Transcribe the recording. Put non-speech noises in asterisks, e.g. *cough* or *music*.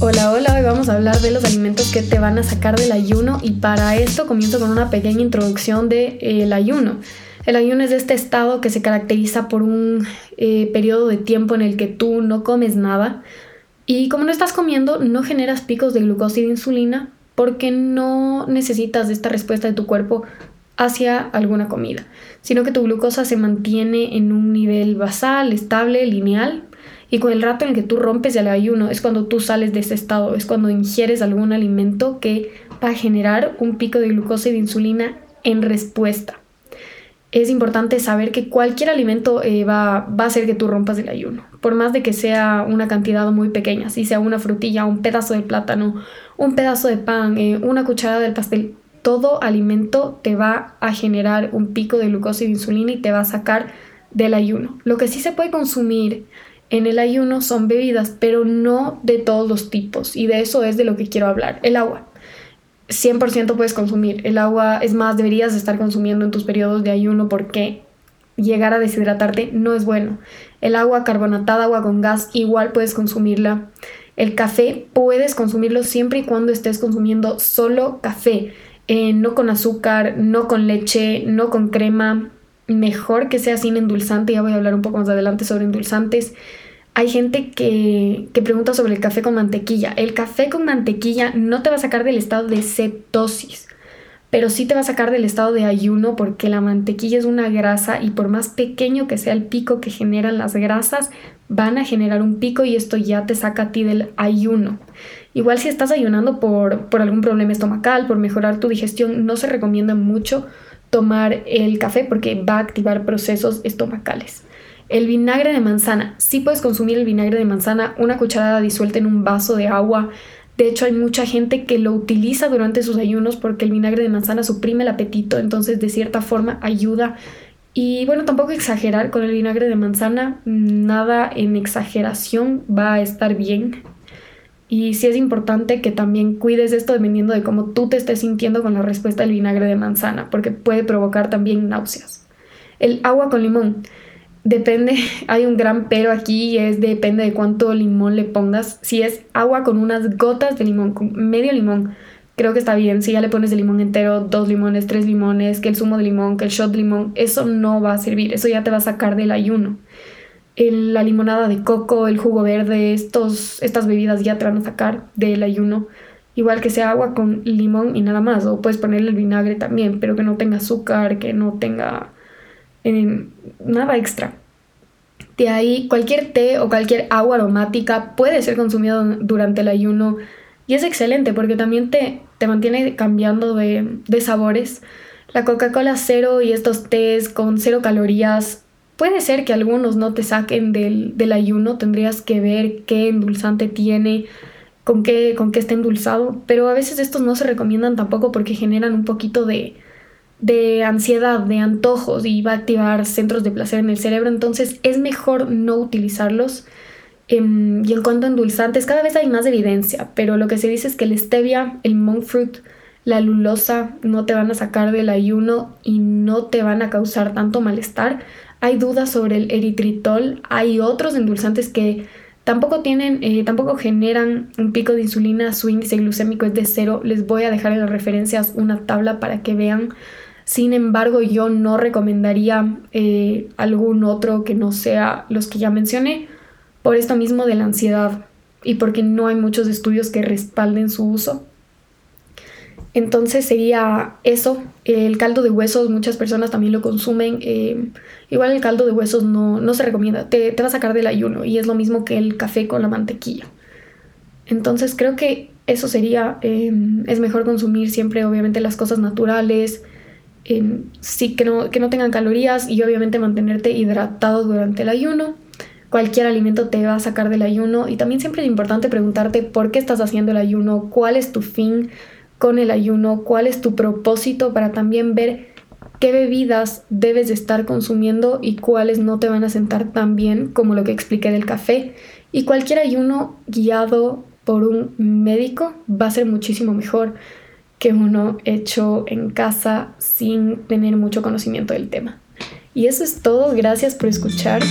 Hola, hola, hoy vamos a hablar de los alimentos que te van a sacar del ayuno y para esto comienzo con una pequeña introducción del de, eh, ayuno. El ayuno es este estado que se caracteriza por un eh, periodo de tiempo en el que tú no comes nada y como no estás comiendo no generas picos de glucosa y de insulina porque no necesitas esta respuesta de tu cuerpo hacia alguna comida, sino que tu glucosa se mantiene en un nivel basal, estable, lineal y con el rato en el que tú rompes el ayuno es cuando tú sales de ese estado, es cuando ingieres algún alimento que va a generar un pico de glucosa y de insulina en respuesta. Es importante saber que cualquier alimento eh, va, va, a hacer que tú rompas el ayuno, por más de que sea una cantidad muy pequeña, si sea una frutilla, un pedazo de plátano, un pedazo de pan, eh, una cucharada del pastel, todo alimento te va a generar un pico de glucosa y de insulina y te va a sacar del ayuno. Lo que sí se puede consumir en el ayuno son bebidas, pero no de todos los tipos. Y de eso es de lo que quiero hablar. El agua. 100% puedes consumir. El agua, es más, deberías estar consumiendo en tus periodos de ayuno porque llegar a deshidratarte no es bueno. El agua carbonatada, agua con gas, igual puedes consumirla. El café puedes consumirlo siempre y cuando estés consumiendo solo café. Eh, no con azúcar, no con leche, no con crema. Mejor que sea sin endulzante. Ya voy a hablar un poco más adelante sobre endulzantes. Hay gente que, pregunta sobre el café con mantequilla. El café con mantequilla no te va a sacar del estado de cetosis, pero sí te va a sacar del estado de ayuno porque la mantequilla es una grasa y por más pequeño que sea el pico que generan las grasas, van a generar un pico y esto ya te saca a ti del ayuno. Igual si estás ayunando por, por algún problema estomacal, por mejorar tu digestión, no se recomienda mucho tomar el café porque va a activar procesos estomacales. El vinagre de manzana. Sí puedes consumir el vinagre de manzana, una cucharada disuelta en un vaso de agua. De hecho, hay mucha gente que lo utiliza durante sus ayunos porque el vinagre de manzana suprime el apetito, entonces de cierta forma ayuda. Y bueno, tampoco exagerar con el vinagre de manzana, nada en exageración va a estar bien. Y sí es importante que también cuides esto dependiendo de cómo tú te estés sintiendo con la respuesta del vinagre de manzana, porque puede provocar también náuseas. El agua con limón. Depende, *laughs* hay un gran pero aquí es depende de cuánto limón le pongas. Si es agua con unas gotas de limón, medio limón, creo que está bien. Si ya le pones el limón entero, dos limones, tres limones, que el zumo de limón, que el shot de limón, eso no va a servir. Eso ya te va a sacar del ayuno. La limonada de coco, el jugo verde, estos, estas bebidas ya te van a sacar del ayuno. Igual que sea agua con limón y nada más. O puedes ponerle el vinagre también, pero que no tenga azúcar, que no tenga nada extra. De ahí cualquier té o cualquier agua aromática puede ser consumido durante el ayuno y es excelente porque también te, te mantiene cambiando de, de sabores. La Coca-Cola cero y estos tés con cero calorías puede ser que algunos no te saquen del, ayuno, tendrías que ver qué endulzante tiene, con qué, con qué está endulzado, pero a veces estos no se recomiendan tampoco porque generan un poquito de, de ansiedad, de antojos y va a activar centros de placer en el cerebro, entonces es mejor no utilizarlos. Em, y en cuanto a endulzantes, cada vez hay más evidencia, pero lo que se dice es que el stevia, el monk fruit, la lulosa no te van a sacar del ayuno y no te van a causar tanto malestar. Hay dudas sobre el eritritol, hay otros endulzantes que tampoco tienen, eh, tampoco generan un pico de insulina, su índice glucémico es de cero. Les voy a dejar en las referencias una tabla para que vean sin embargo, yo no recomendaría eh, algún otro que no sea los que ya mencioné por esto mismo de la ansiedad y porque no hay muchos estudios que respalden su uso. Entonces sería eso. El caldo de huesos, muchas personas también lo consumen. Eh, igual el caldo de huesos no, no se recomienda, te, va a sacar del ayuno y es lo mismo que el café con la mantequilla. Entonces creo que eso sería, eh, es mejor consumir siempre obviamente las cosas naturales, sí que no, que no tengan calorías y obviamente mantenerte hidratado durante el ayuno. Cualquier alimento te va a sacar del ayuno y también siempre es importante preguntarte por qué estás haciendo el ayuno, cuál es tu fin con el ayuno, cuál es tu propósito para también ver qué bebidas debes de estar consumiendo y cuáles no te van a sentar tan bien como lo que expliqué del café. Y cualquier ayuno guiado por un médico va a ser muchísimo mejor que uno hecho en casa sin tener mucho conocimiento del tema. Y eso es todo, gracias por escuchar.